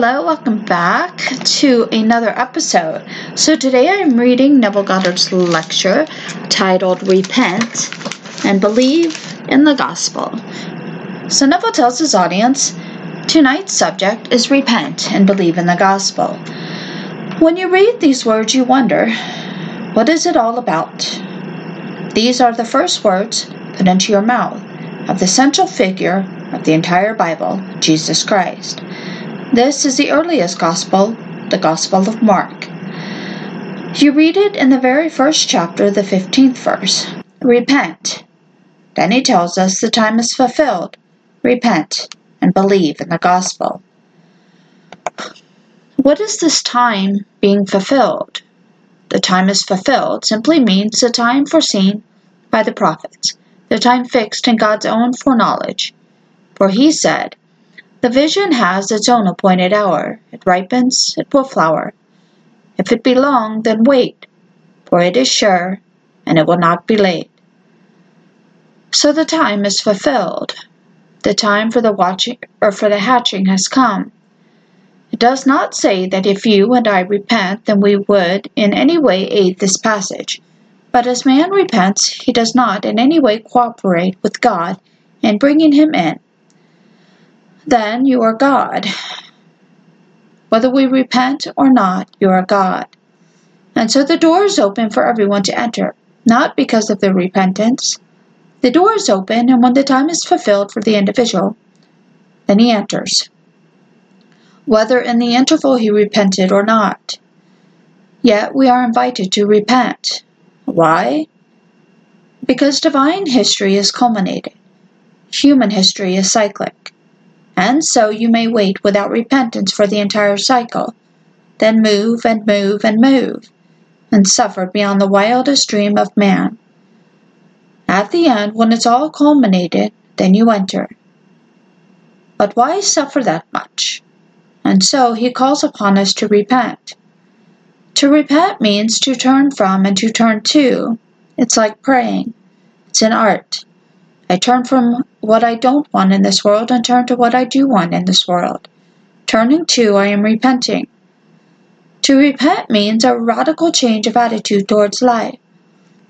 Hello, welcome back to another episode. So, today I'm reading Neville Goddard's lecture titled Repent and Believe in the Gospel. So, Neville tells his audience tonight's subject is Repent and Believe in the Gospel. When you read these words, you wonder what is it all about? These are the first words put into your mouth of the central figure of the entire Bible, Jesus Christ. This is the earliest Gospel, the Gospel of Mark. You read it in the very first chapter, the 15th verse. Repent. Then he tells us the time is fulfilled. Repent and believe in the Gospel. What is this time being fulfilled? The time is fulfilled simply means the time foreseen by the prophets, the time fixed in God's own foreknowledge. For he said, the vision has its own appointed hour. It ripens, it will flower. If it be long, then wait, for it is sure, and it will not be late. So the time is fulfilled. The time for the watching or for the hatching has come. It does not say that if you and I repent, then we would in any way aid this passage. But as man repents, he does not in any way cooperate with God in bringing him in then you are God. Whether we repent or not, you are God. And so the door is open for everyone to enter, not because of their repentance. The door is open, and when the time is fulfilled for the individual, then he enters. Whether in the interval he repented or not. Yet we are invited to repent. Why? Because divine history is culminated. Human history is cyclic and so you may wait without repentance for the entire cycle, then move and move and move, and suffer beyond the wildest dream of man. At the end, when it's all culminated, then you enter. But why suffer that much? And so he calls upon us to repent. To repent means to turn from and to turn to. It's like praying. It's an art. I turn from what I don't want in this world and turn to what I do want in this world. Turning to, I am repenting. To repent means a radical change of attitude towards life,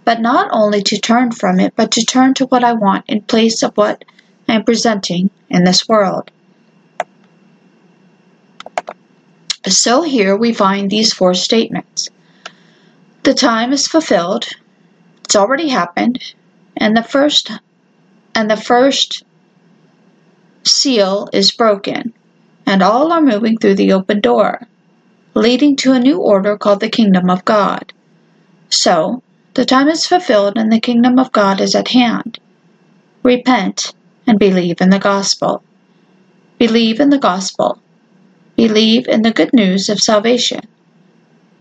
but not only to turn from it, but to turn to what I want in place of what I am presenting in this world. So here we find these four statements. The time is fulfilled, it's already happened, and the first and the first seal is broken, and all are moving through the open door, leading to a new order called the kingdom of God. So, the time is fulfilled and the kingdom of God is at hand. Repent and believe in the gospel. Believe in the gospel. Believe in the good news of salvation.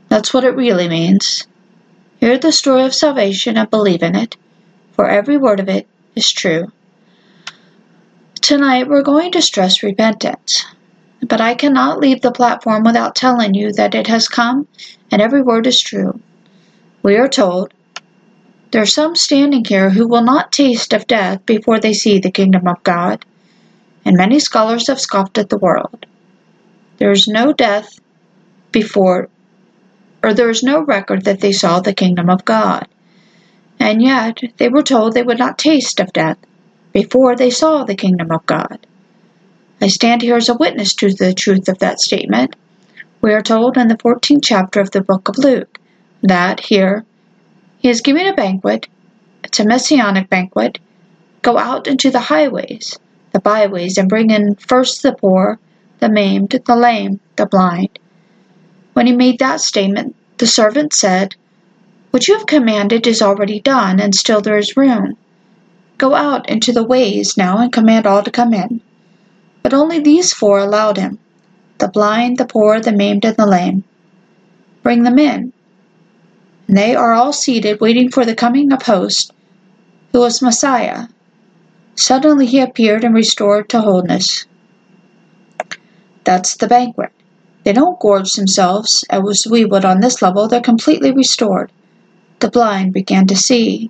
That's what it really means. Hear the story of salvation and believe in it, for every word of it is true. Tonight we're going to stress repentance, but I cannot leave the platform without telling you that it has come and every word is true. We are told, There are some standing here who will not taste of death before they see the kingdom of God, and many scholars have scoffed at the world. There is no death before, or there is no record that they saw the kingdom of God. And yet they were told they would not taste of death before they saw the kingdom of God. I stand here as a witness to the truth of that statement. We are told in the 14th chapter of the book of Luke that here he is giving a banquet, it's a messianic banquet. Go out into the highways, the byways, and bring in first the poor, the maimed, the lame, the blind. When he made that statement, the servant said, what you have commanded is already done, and still there is room. Go out into the ways now and command all to come in. But only these four allowed him the blind, the poor, the maimed, and the lame. Bring them in. And they are all seated, waiting for the coming of host, who was Messiah. Suddenly he appeared and restored to wholeness. That's the banquet. They don't gorge themselves as we would on this level, they're completely restored the blind began to see.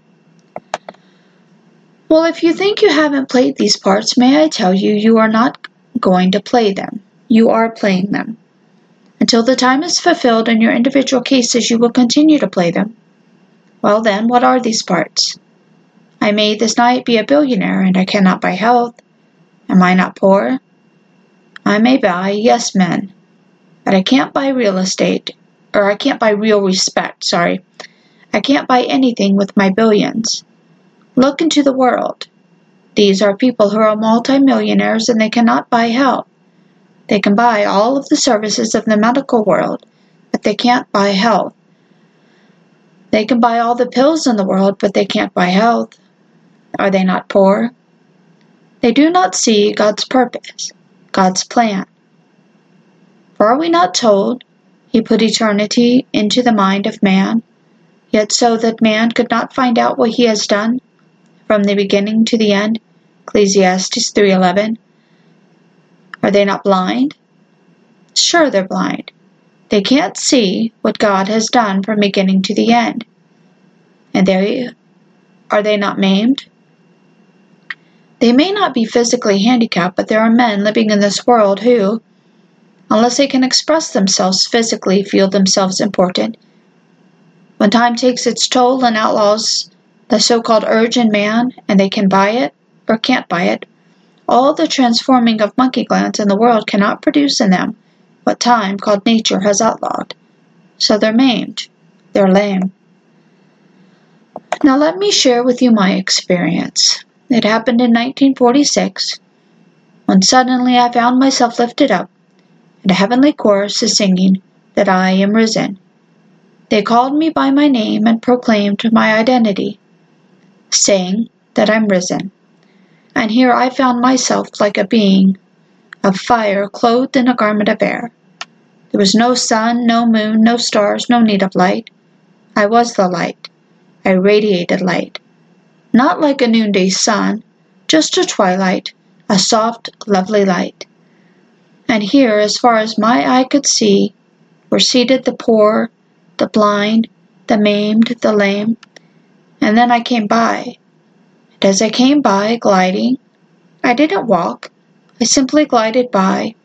Well, if you think you haven't played these parts, may I tell you you are not going to play them. you are playing them. Until the time is fulfilled in your individual cases, you will continue to play them. Well, then, what are these parts? I may this night be a billionaire, and I cannot buy health. Am I not poor? I may buy, yes, men, but I can't buy real estate, or I can't buy real respect, sorry. I can't buy anything with my billions. Look into the world. These are people who are multimillionaires and they cannot buy health. They can buy all of the services of the medical world, but they can't buy health. They can buy all the pills in the world, but they can't buy health. Are they not poor? They do not see God's purpose, God's plan. For are we not told He put eternity into the mind of man, yet so that man could not find out what He has done from the beginning to the end? Ecclesiastes 3:11. Are they not blind? Sure, they're blind. They can't see what God has done from beginning to the end. And they are they not maimed? They may not be physically handicapped, but there are men living in this world who, unless they can express themselves physically, feel themselves important. When time takes its toll and outlaws the so called urge in man, and they can buy it or can't buy it, all the transforming of monkey glands in the world cannot produce in them what time, called nature, has outlawed. So they're maimed. They're lame. Now let me share with you my experience. It happened in 1946, when suddenly I found myself lifted up, and a heavenly chorus is singing that I am risen. They called me by my name and proclaimed my identity, saying that I'm risen and here I found myself like a being of fire clothed in a garment of air. There was no sun, no moon, no stars, no need of light. I was the light. I radiated light. Not like a noonday sun, just a twilight, a soft, lovely light. And here, as far as my eye could see, were seated the poor, the blind, the maimed, the lame. And then I came by, and as I came by, gliding, I didn't walk, I simply glided by.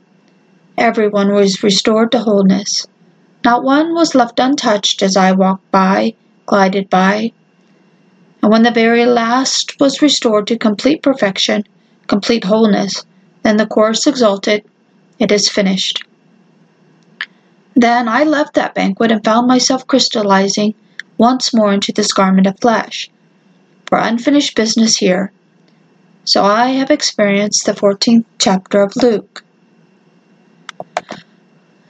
Everyone was restored to wholeness. Not one was left untouched as I walked by, glided by. And when the very last was restored to complete perfection, complete wholeness, then the chorus exulted, It is finished. Then I left that banquet and found myself crystallizing once more into this garment of flesh for unfinished business here. So I have experienced the 14th chapter of Luke.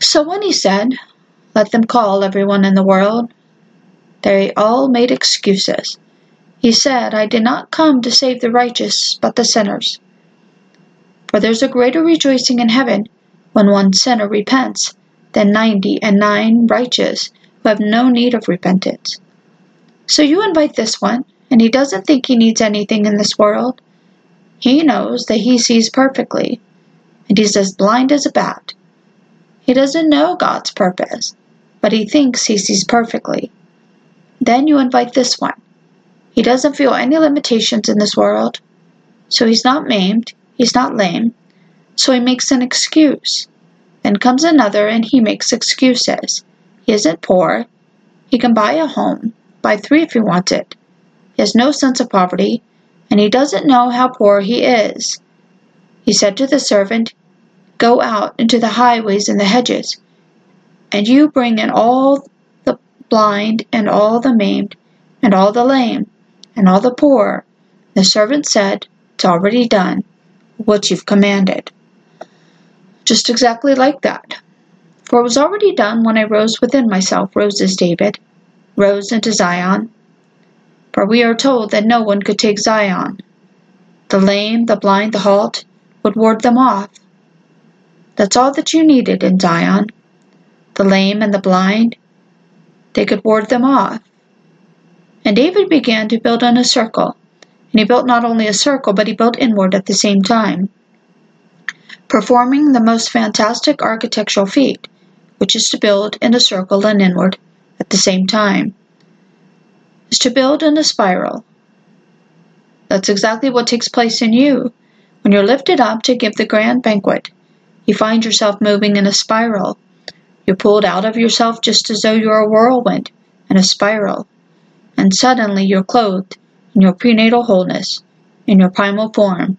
So when he said, Let them call everyone in the world, they all made excuses. He said, I did not come to save the righteous, but the sinners. For there's a greater rejoicing in heaven when one sinner repents than ninety and nine righteous who have no need of repentance. So you invite this one, and he doesn't think he needs anything in this world. He knows that he sees perfectly, and he's as blind as a bat. He doesn't know God's purpose, but he thinks he sees perfectly. Then you invite this one. He doesn't feel any limitations in this world, so he's not maimed, he's not lame, so he makes an excuse. Then comes another and he makes excuses. He isn't poor. He can buy a home, buy three if he wants it. He has no sense of poverty, and he doesn't know how poor he is. He said to the servant, Go out into the highways and the hedges, and you bring in all the blind, and all the maimed, and all the lame, and all the poor. The servant said, It's already done, what you've commanded. Just exactly like that. For it was already done when I rose within myself, rose as David, rose into Zion, for we are told that no one could take Zion. The lame, the blind, the halt would ward them off. That's all that you needed in Zion. The lame and the blind, they could ward them off. And David began to build on a circle, and he built not only a circle, but he built inward at the same time, performing the most fantastic architectural feat, which is to build in a circle and inward at the same time is to build in a spiral. That's exactly what takes place in you when you're lifted up to give the grand banquet. You find yourself moving in a spiral. You're pulled out of yourself just as though you're a whirlwind in a spiral. And suddenly you're clothed in your prenatal wholeness, in your primal form,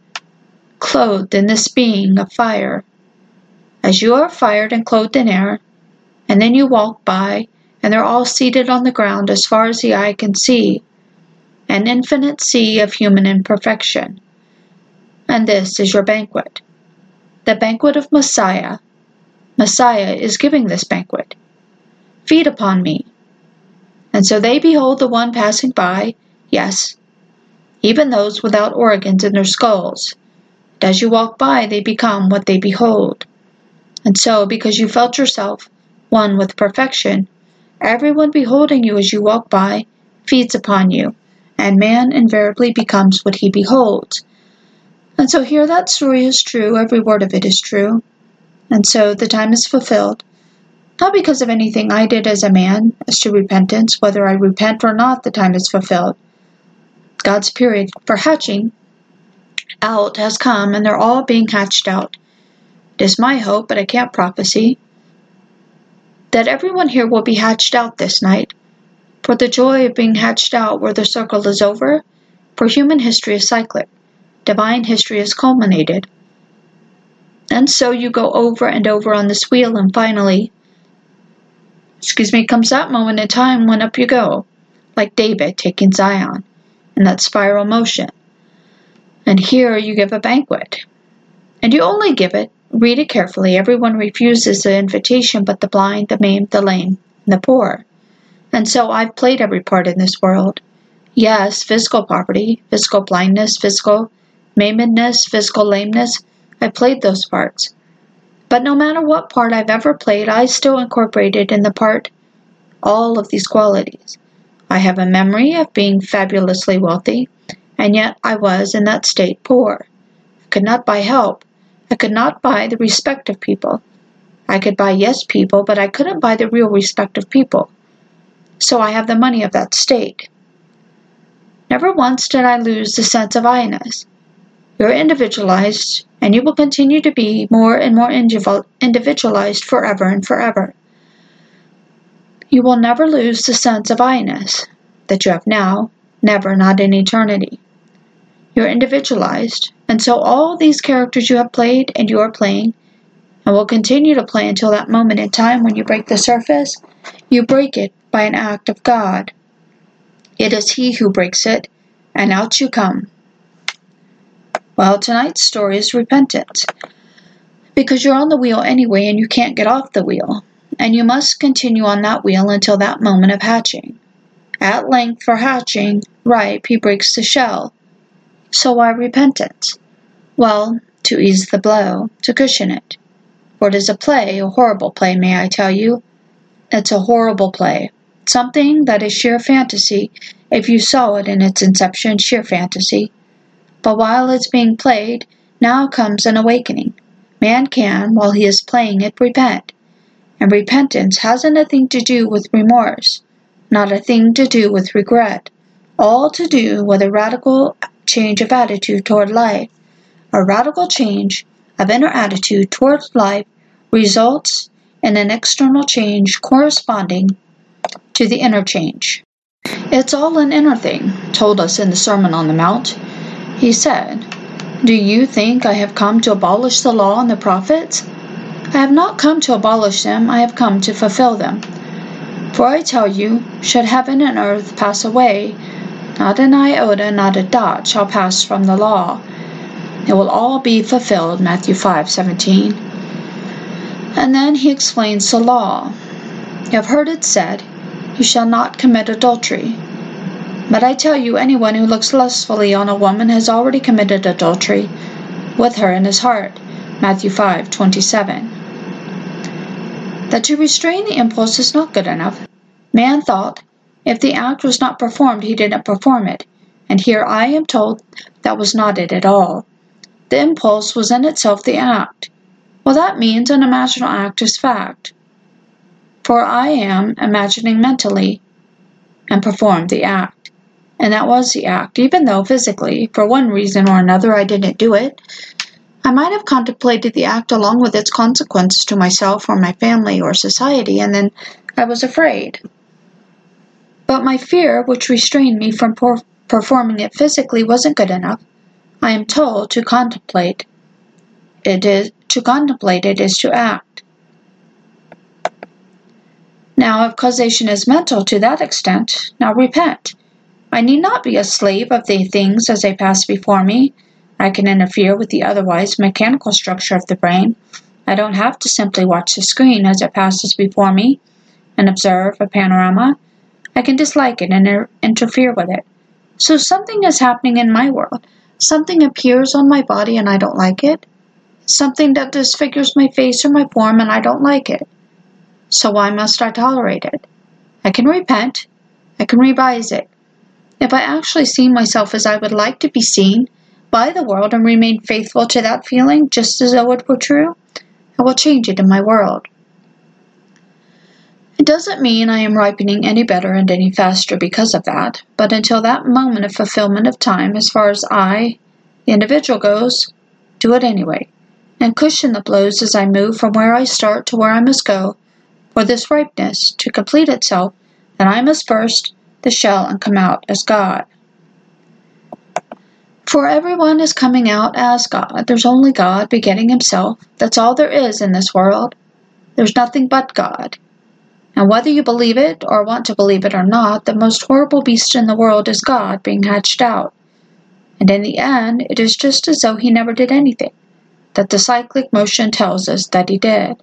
clothed in this being of fire. As you are fired and clothed in air, and then you walk by, and they're all seated on the ground as far as the eye can see, an infinite sea of human imperfection. And this is your banquet, the banquet of Messiah. Messiah is giving this banquet. Feed upon me. And so they behold the one passing by, yes, even those without organs in their skulls. As you walk by, they become what they behold. And so, because you felt yourself one with perfection, everyone beholding you as you walk by feeds upon you, and man invariably becomes what he beholds. And so here that story is true, every word of it is true. And so the time is fulfilled, not because of anything I did as a man, as to repentance, whether I repent or not, the time is fulfilled. God's period for hatching out has come, and they're all being hatched out. It is my hope, but I can't prophesy, that everyone here will be hatched out this night. For the joy of being hatched out where the circle is over, for human history is cyclic, divine history is culminated. And so you go over and over on this wheel, and finally, excuse me, comes that moment in time when up you go, like David taking Zion, in that spiral motion. And here you give a banquet. And you only give it Read it carefully. Everyone refuses the invitation but the blind, the maimed, the lame, and the poor. And so I've played every part in this world. Yes, physical poverty, physical blindness, physical maimedness, physical lameness. I played those parts. But no matter what part I've ever played, I still incorporated in the part all of these qualities. I have a memory of being fabulously wealthy, and yet I was in that state poor. I could not buy help, I could not buy the respect of people. I could buy yes people, but I couldn't buy the real respect of people. So I have the money of that state. Never once did I lose the sense of I-ness. You're individualized, and you will continue to be more and more individualized forever and forever. You will never lose the sense of I-ness that you have now, never, not in eternity. You're individualized, and so all these characters you have played and you are playing, and will continue to play until that moment in time when you break the surface, you break it by an act of God. It is He who breaks it, and out you come. Well, tonight's story is repentance. Because you're on the wheel anyway and you can't get off the wheel, and you must continue on that wheel until that moment of hatching. At length, for hatching, ripe, he breaks the shell so why repentance? Well, to ease the blow, to cushion it. For it is a play, a horrible play, may I tell you? It's a horrible play. Something that is sheer fantasy, if you saw it in its inception, sheer fantasy. But while it's being played, now comes an awakening. Man can, while he is playing it, repent. And repentance hasn't a thing to do with remorse, not a thing to do with regret, all to do with a radical change of attitude toward life. A radical change of inner attitude towards life results in an external change corresponding to the inner change. It's all an inner thing, told us in the Sermon on the Mount. He said, Do you think I have come to abolish the law and the prophets? I have not come to abolish them, I have come to fulfill them. For I tell you, should heaven and earth pass away, not an iota, not a dot shall pass from the law. It will all be fulfilled, Matthew 5:17. And then he explains the law. You have heard it said, You shall not commit adultery. But I tell you, anyone who looks lustfully on a woman has already committed adultery with her in his heart. Matthew 5:27. That to restrain the impulse is not good enough. Man thought if the act was not performed, he didn't perform it. And here I am told that was not it at all. The impulse was in itself the act. Well, that means an imaginal act is fact. For I am imagining mentally and performed the act. And that was the act, even though physically, for one reason or another, I didn't do it. I might have contemplated the act along with its consequences to myself or my family or society, and then I was afraid. But my fear, which restrained me from per- performing it physically, wasn't good enough. I am told to contemplate. It is to contemplate it is to act. Now, if causation is mental to that extent, now repent. I need not be a slave of the things as they pass before me. I can interfere with the otherwise mechanical structure of the brain. I don't have to simply watch the screen as it passes before me and observe a panorama. I can dislike it and inter- interfere with it. So something is happening in my world. Something appears on my body and I don't like it. Something that disfigures my face or my form and I don't like it. So why must I tolerate it? I can repent. I can revise it. If I actually see myself as I would like to be seen by the world and remain faithful to that feeling just as though it were true, I will change it in my world. It doesn't mean I am ripening any better and any faster because of that, but until that moment of fulfillment of time, as far as I, the individual, goes, do it anyway, and cushion the blows as I move from where I start to where I must go. For this ripeness to complete itself, then I must burst the shell and come out as God. For everyone is coming out as God. There's only God begetting Himself. That's all there is in this world. There's nothing but God. And whether you believe it or want to believe it or not, the most horrible beast in the world is God being hatched out. And in the end, it is just as though he never did anything, that the cyclic motion tells us that he did.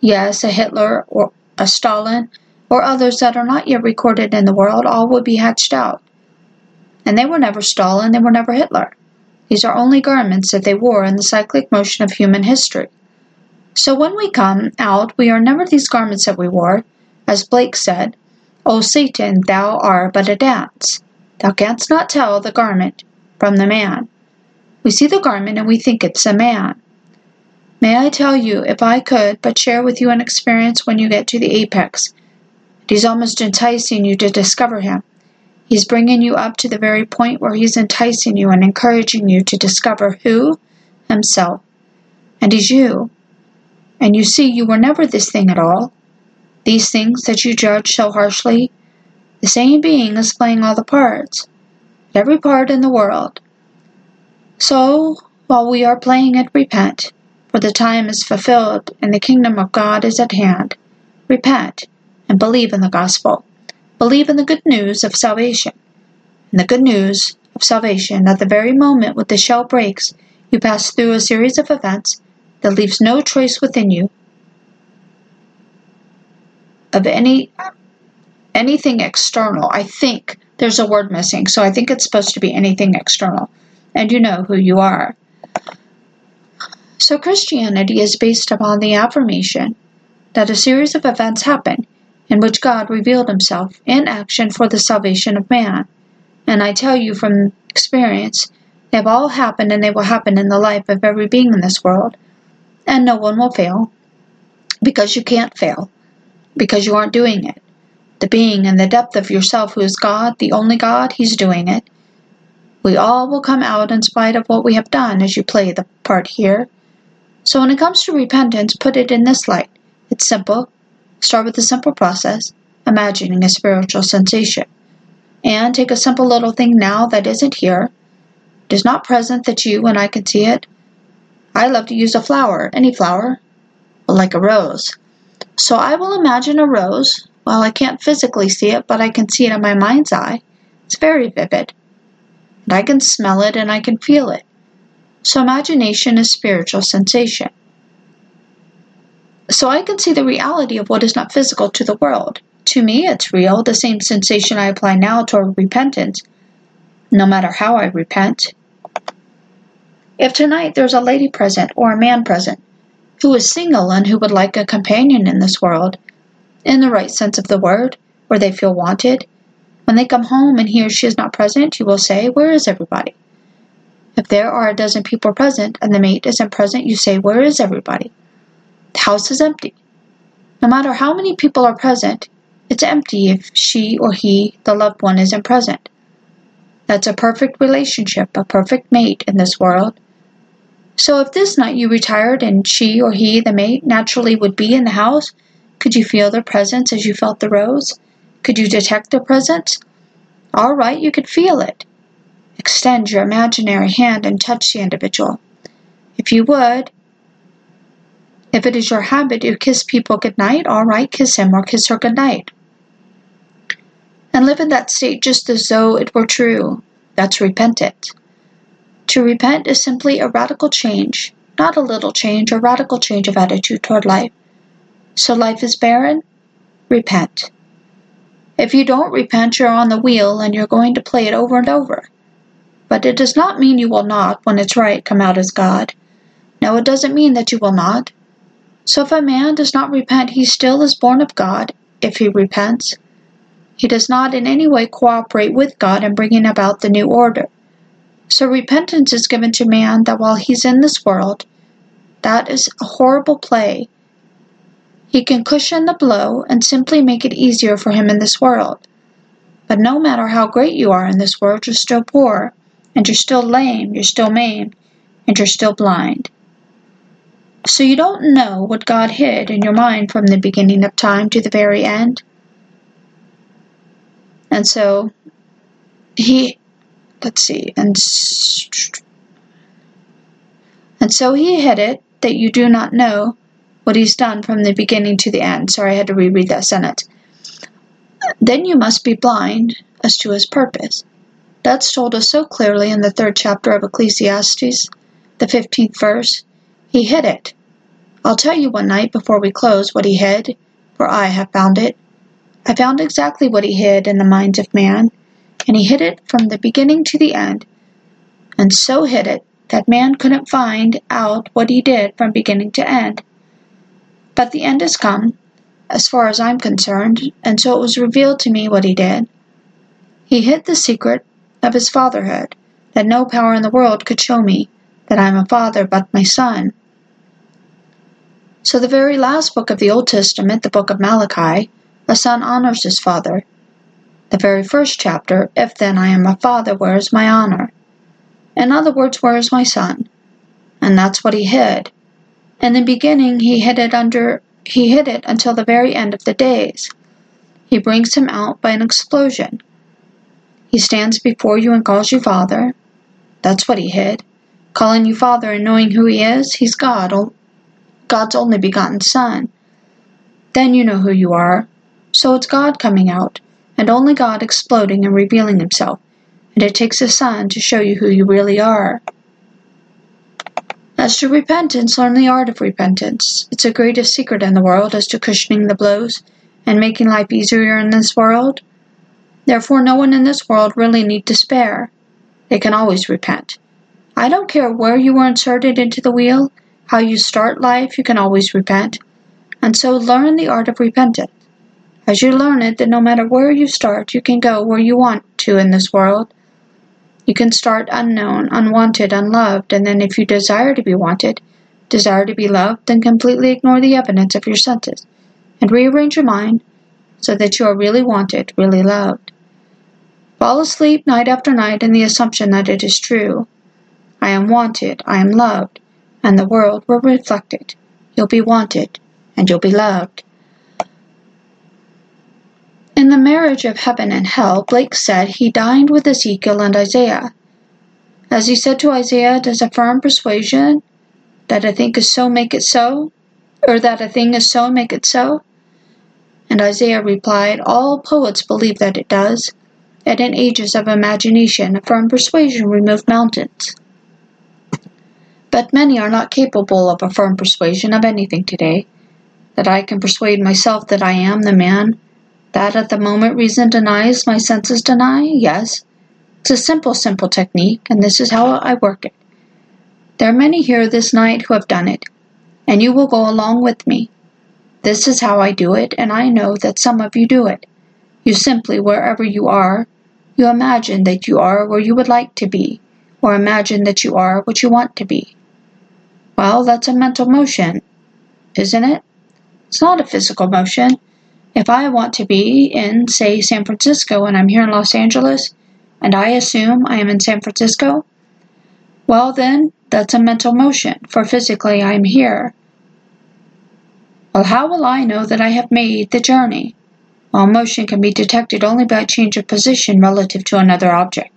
Yes, a Hitler or a Stalin or others that are not yet recorded in the world all would be hatched out. And they were never Stalin, they were never Hitler. These are only garments that they wore in the cyclic motion of human history. So when we come out, we are never these garments that we wore, as Blake said, O Satan, thou art but a dance. Thou canst not tell the garment from the man. We see the garment and we think it's a man. May I tell you, if I could but share with you an experience when you get to the apex, it is almost enticing you to discover him. He's bringing you up to the very point where he's enticing you and encouraging you to discover who? Himself. And he's you. And you see, you were never this thing at all these things that you judge so harshly, the same being is playing all the parts, every part in the world. So, while we are playing it, repent, for the time is fulfilled and the kingdom of God is at hand. Repent and believe in the gospel. Believe in the good news of salvation. And the good news of salvation, at the very moment when the shell breaks, you pass through a series of events that leaves no trace within you of any anything external. I think there's a word missing, so I think it's supposed to be anything external. And you know who you are. So Christianity is based upon the affirmation that a series of events happen in which God revealed himself in action for the salvation of man. And I tell you from experience, they have all happened and they will happen in the life of every being in this world. And no one will fail because you can't fail because you aren't doing it. The being and the depth of yourself who is God, the only God, He's doing it. We all will come out in spite of what we have done as you play the part here. So when it comes to repentance, put it in this light. It's simple. Start with a simple process, imagining a spiritual sensation. And take a simple little thing now that isn't here. It is not present that you and I can see it. I love to use a flower, any flower, like a rose. So I will imagine a rose. Well, I can't physically see it, but I can see it in my mind's eye. It's very vivid. And I can smell it and I can feel it. So imagination is spiritual sensation. So I can see the reality of what is not physical to the world. To me, it's real, the same sensation I apply now toward repentance, no matter how I repent. If tonight there's a lady present or a man present who is single and who would like a companion in this world, in the right sense of the word, where they feel wanted. When they come home and he or she is not present, you will say, Where is everybody? If there are a dozen people present and the mate isn't present, you say, Where is everybody? The house is empty. No matter how many people are present, it's empty if she or he, the loved one, isn't present. That's a perfect relationship, a perfect mate in this world. So if this night you retired and she or he, the mate, naturally would be in the house, could you feel their presence as you felt the rose? Could you detect their presence? All right, you could feel it. Extend your imaginary hand and touch the individual. If you would, if it is your habit to kiss people good night, all right, kiss him or kiss her good night. And live in that state just as though it were true. That's repentance. To repent is simply a radical change, not a little change, a radical change of attitude toward life. So life is barren? Repent. If you don't repent, you're on the wheel and you're going to play it over and over. But it does not mean you will not, when it's right, come out as God. No, it doesn't mean that you will not. So if a man does not repent, he still is born of God, if he repents. He does not in any way cooperate with God in bringing about the new order. So repentance is given to man that while he's in this world, that is a horrible play. He can cushion the blow and simply make it easier for him in this world. But no matter how great you are in this world, you're still poor, and you're still lame, you're still maimed, and you're still blind. So you don't know what God hid in your mind from the beginning of time to the very end. And so he, let's see, and, and so he hid it that you do not know what he's done from the beginning to the end. Sorry, I had to reread that sentence. Then you must be blind as to his purpose. That's told us so clearly in the third chapter of Ecclesiastes, the 15th verse. He hid it. I'll tell you one night before we close what he hid, for I have found it. I found exactly what he hid in the minds of man, and he hid it from the beginning to the end, and so hid it that man couldn't find out what he did from beginning to end. But the end has come, as far as I'm concerned, and so it was revealed to me what he did. He hid the secret of his fatherhood, that no power in the world could show me that I am a father but my son. So, the very last book of the Old Testament, the book of Malachi, a son honors his father. The very first chapter, If then I am a father, where is my honor? In other words, where is my son? And that's what he hid. In the beginning, he hid it under he hid it until the very end of the days. He brings him out by an explosion. He stands before you and calls you Father. That's what he hid. Calling you Father and knowing who he is, he's God, God's only begotten Son. Then you know who you are. So it's God coming out, and only God exploding and revealing himself. And it takes a Son to show you who you really are. As to repentance, learn the art of repentance. It's the greatest secret in the world as to cushioning the blows and making life easier in this world. Therefore, no one in this world really need despair. They can always repent. I don't care where you were inserted into the wheel, how you start life, you can always repent. And so learn the art of repentance. As you learn it, that no matter where you start, you can go where you want to in this world. You can start unknown, unwanted, unloved, and then if you desire to be wanted, desire to be loved, then completely ignore the evidence of your senses and rearrange your mind so that you are really wanted, really loved. Fall asleep night after night in the assumption that it is true. I am wanted, I am loved, and the world will reflect it. You'll be wanted, and you'll be loved. In the marriage of heaven and hell, Blake said he dined with Ezekiel and Isaiah. As he said to Isaiah, does a firm persuasion that a thing is so make it so? Or that a thing is so make it so? And Isaiah replied, All poets believe that it does, and in ages of imagination a firm persuasion removed mountains. But many are not capable of a firm persuasion of anything today. That I can persuade myself that I am the man, that at the moment reason denies, my senses deny? Yes. It's a simple, simple technique, and this is how I work it. There are many here this night who have done it, and you will go along with me. This is how I do it, and I know that some of you do it. You simply, wherever you are, you imagine that you are where you would like to be, or imagine that you are what you want to be. Well, that's a mental motion, isn't it? It's not a physical motion. If I want to be in, say, San Francisco and I'm here in Los Angeles, and I assume I am in San Francisco, well, then that's a mental motion, for physically I am here. Well, how will I know that I have made the journey? Well, motion can be detected only by a change of position relative to another object.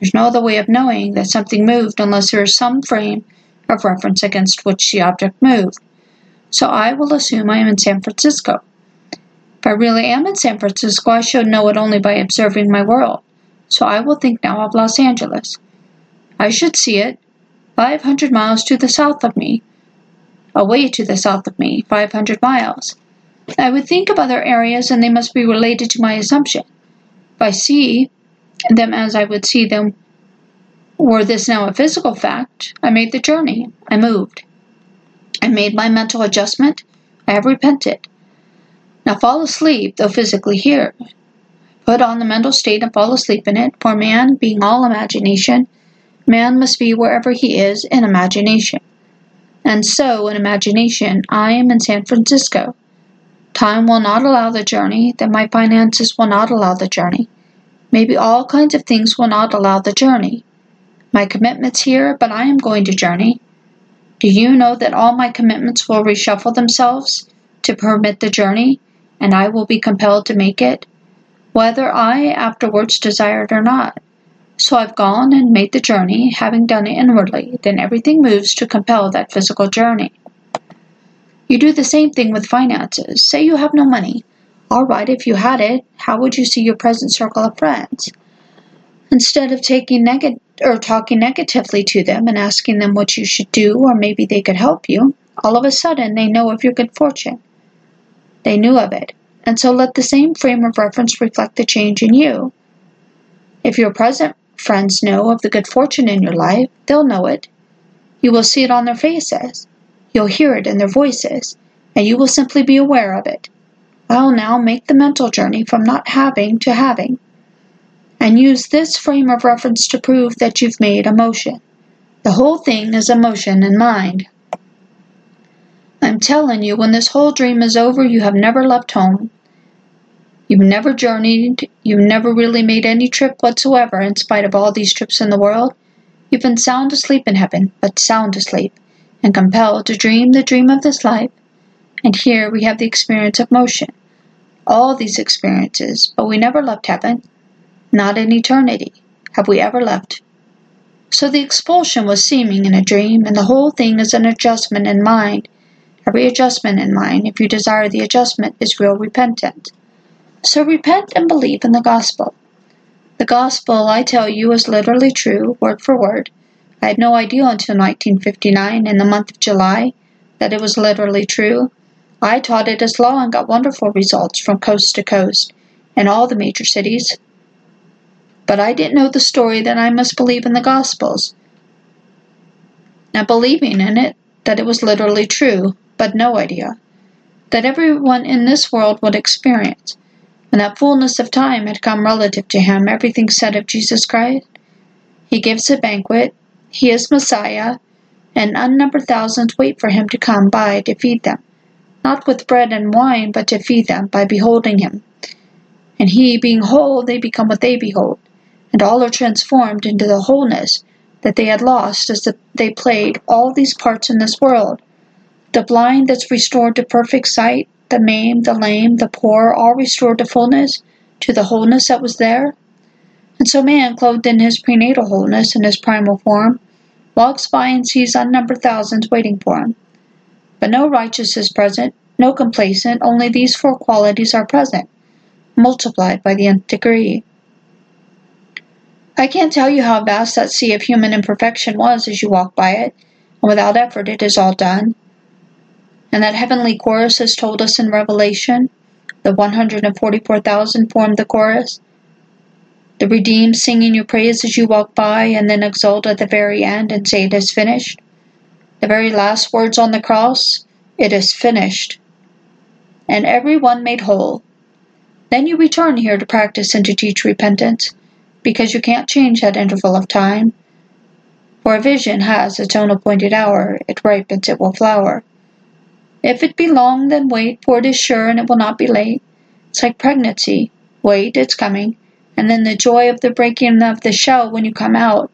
There's no other way of knowing that something moved unless there is some frame of reference against which the object moved. So I will assume I am in San Francisco. I really am in San Francisco, I should know it only by observing my world. So I will think now of Los Angeles. I should see it 500 miles to the south of me, away to the south of me, 500 miles. I would think of other areas and they must be related to my assumption. If I see them as I would see them, were this now a physical fact, I made the journey. I moved. I made my mental adjustment. I have repented. Now fall asleep, though physically here. Put on the mental state and fall asleep in it, for man, being all imagination, man must be wherever he is in imagination. And so, in imagination, I am in San Francisco. Time will not allow the journey, then my finances will not allow the journey. Maybe all kinds of things will not allow the journey. My commitments here, but I am going to journey. Do you know that all my commitments will reshuffle themselves to permit the journey, and I will be compelled to make it, whether I afterwards desire it or not? So I've gone and made the journey, having done it inwardly, then everything moves to compel that physical journey. You do the same thing with finances. Say you have no money. All right, if you had it, how would you see your present circle of friends? Instead of taking neg- or talking negatively to them and asking them what you should do or maybe they could help you, all of a sudden they know of your good fortune. They knew of it, and so let the same frame of reference reflect the change in you. If your present friends know of the good fortune in your life, they'll know it. You will see it on their faces. You'll hear it in their voices, and you will simply be aware of it. I'll now make the mental journey from not having to having, and use this frame of reference to prove that you've made a motion. The whole thing is a motion in mind. I'm telling you, when this whole dream is over, you have never left home. You've never journeyed, you've never really made any trip whatsoever in spite of all these trips in the world. You've been sound asleep in heaven, but sound asleep, and compelled to dream the dream of this life. And here we have the experience of motion. All these experiences, but we never left heaven. Not in eternity have we ever left. So the expulsion was seeming in a dream, and the whole thing is an adjustment in mind. Every adjustment in mind, if you desire the adjustment, is real repentant. So repent and believe in the gospel. The gospel, I tell you, is literally true, word for word. I had no idea until 1959, in the month of July, that it was literally true. I taught it as law and got wonderful results from coast to coast in all the major cities. But I didn't know the story that I must believe in the Gospels. Now, believing in it, that it was literally true, but no idea. That everyone in this world would experience. When that fullness of time had come relative to him, everything said of Jesus Christ. He gives a banquet, he is Messiah, and unnumbered thousands wait for him to come by to feed them, not with bread and wine, but to feed them by beholding him. And he, being whole, they become what they behold, and all are transformed into the wholeness that they had lost as they played all these parts in this world. The blind that's restored to perfect sight, the maimed, the lame, the poor, all restored to fullness, to the wholeness that was there? And so man, clothed in his prenatal wholeness in his primal form, walks by and sees unnumbered thousands waiting for him. But no righteous is present, no complacent, only these four qualities are present, multiplied by the nth degree. I can't tell you how vast that sea of human imperfection was as you walk by it, and without effort it is all done and that heavenly chorus has told us in Revelation. The 144,000 formed the chorus. The redeemed singing your praise as you walk by and then exult at the very end and say it is finished. The very last words on the cross, it is finished. And every one made whole. Then you return here to practice and to teach repentance, because you can't change that interval of time. For a vision has its own appointed hour, it ripens, it will flower. If it be long, then wait, for it is sure and it will not be late. It's like pregnancy. Wait, it's coming. And then the joy of the breaking of the shell when you come out,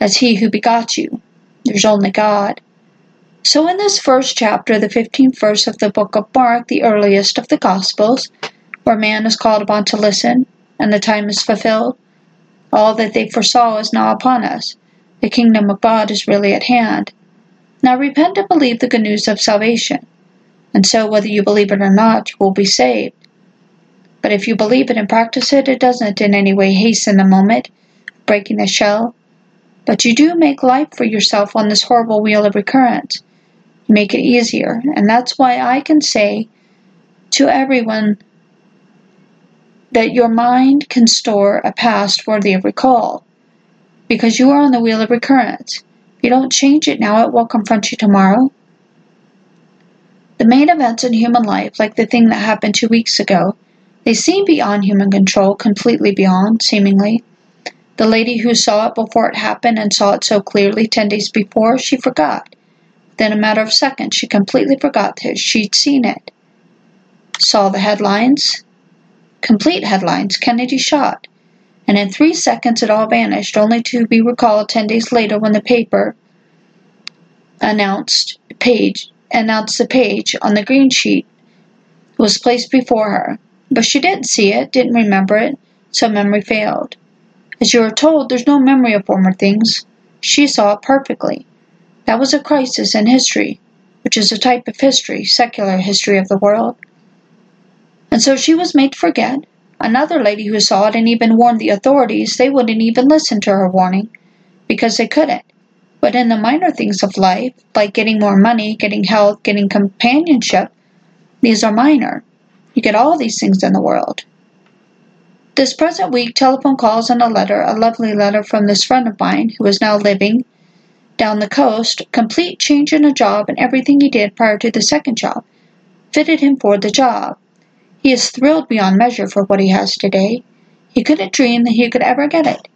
as he who begot you. There's only God. So, in this first chapter, the 15th verse of the book of Mark, the earliest of the Gospels, where man is called upon to listen, and the time is fulfilled, all that they foresaw is now upon us. The kingdom of God is really at hand. Now repent and believe the good news of salvation. And so, whether you believe it or not, you will be saved. But if you believe it and practice it, it doesn't in any way hasten the moment breaking the shell. But you do make life for yourself on this horrible wheel of recurrence make it easier. And that's why I can say to everyone that your mind can store a past worthy of recall because you are on the wheel of recurrence. If you don't change it now, it will confront you tomorrow. The main events in human life, like the thing that happened two weeks ago, they seem beyond human control, completely beyond, seemingly. The lady who saw it before it happened and saw it so clearly ten days before, she forgot. Then, a matter of seconds, she completely forgot that she'd seen it. Saw the headlines, complete headlines, Kennedy shot. And in three seconds it all vanished, only to be recalled ten days later when the paper announced page announced the page on the green sheet was placed before her. But she didn't see it, didn't remember it, so memory failed. As you are told, there's no memory of former things. She saw it perfectly. That was a crisis in history, which is a type of history, secular history of the world. And so she was made to forget. Another lady who saw it and even warned the authorities, they wouldn't even listen to her warning because they couldn't. But in the minor things of life, like getting more money, getting health, getting companionship, these are minor. You get all these things in the world. This present week, telephone calls and a letter, a lovely letter from this friend of mine who is now living down the coast, complete change in a job and everything he did prior to the second job fitted him for the job. He is thrilled beyond measure for what he has today. He couldn't dream that he could ever get it.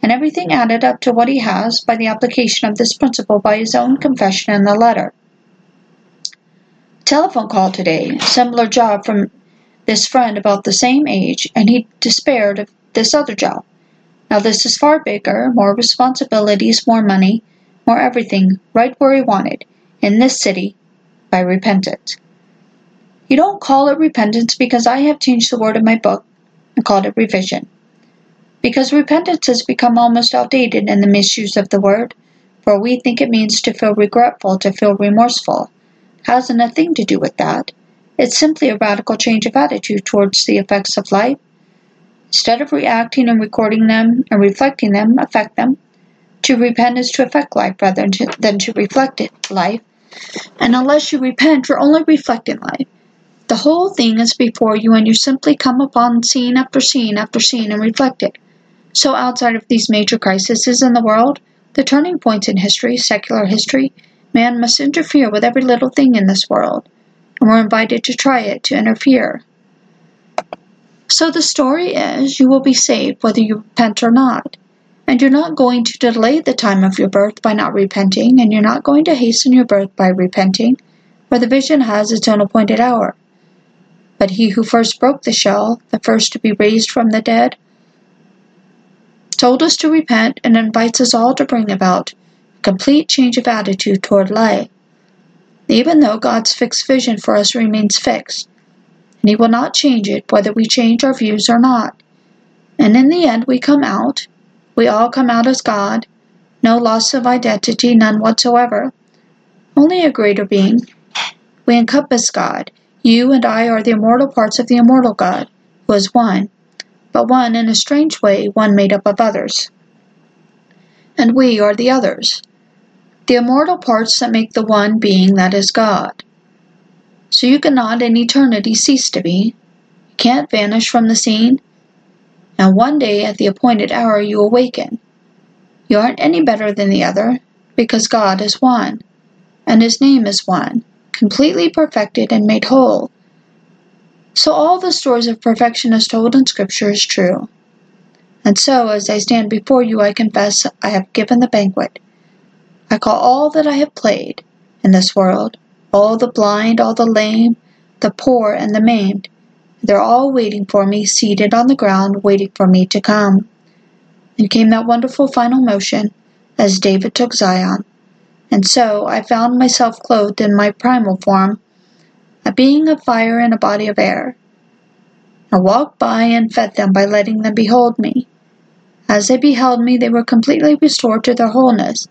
And everything added up to what he has by the application of this principle by his own confession in the letter. Telephone call today, similar job from this friend about the same age, and he despaired of this other job. Now, this is far bigger, more responsibilities, more money, more everything right where he wanted, in this city, by repentance. You don't call it repentance because I have changed the word in my book and called it revision. Because repentance has become almost outdated in the misuse of the word, for we think it means to feel regretful, to feel remorseful. It hasn't a thing to do with that. It's simply a radical change of attitude towards the effects of life. Instead of reacting and recording them and reflecting them, affect them, to repent is to affect life rather than to, than to reflect it, life. And unless you repent, you're only reflecting life. The whole thing is before you, and you simply come upon scene after scene after scene and reflect it. So, outside of these major crises in the world, the turning points in history, secular history, man must interfere with every little thing in this world, and we're invited to try it, to interfere. So, the story is you will be saved whether you repent or not. And you're not going to delay the time of your birth by not repenting, and you're not going to hasten your birth by repenting, for the vision has its own appointed hour. But he who first broke the shell, the first to be raised from the dead, told us to repent and invites us all to bring about a complete change of attitude toward life. Even though God's fixed vision for us remains fixed, and He will not change it whether we change our views or not. And in the end, we come out we all come out as God. No loss of identity, none whatsoever. Only a greater being. We encompass God. You and I are the immortal parts of the immortal God, who is one, but one in a strange way, one made up of others. And we are the others, the immortal parts that make the one being that is God. So you cannot in eternity cease to be. You can't vanish from the scene and one day at the appointed hour you awaken. You aren't any better than the other, because God is one, and His name is one, completely perfected and made whole. So all the stories of perfection as told in Scripture is true. And so, as I stand before you, I confess I have given the banquet. I call all that I have played in this world, all the blind, all the lame, the poor, and the maimed, they're all waiting for me, seated on the ground, waiting for me to come. And came that wonderful final motion as David took Zion. And so I found myself clothed in my primal form, a being of fire and a body of air. I walked by and fed them by letting them behold me. As they beheld me, they were completely restored to their wholeness,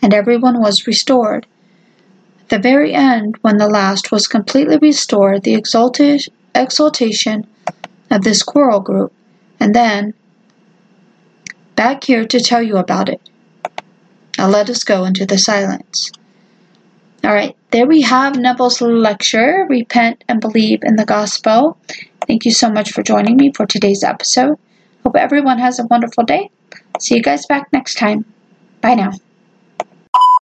and everyone was restored. At the very end, when the last was completely restored, the exaltation of this squirrel group, and then back here to tell you about it. Now let us go into the silence. All right, there we have Neville's lecture, Repent and Believe in the Gospel. Thank you so much for joining me for today's episode. Hope everyone has a wonderful day. See you guys back next time. Bye now.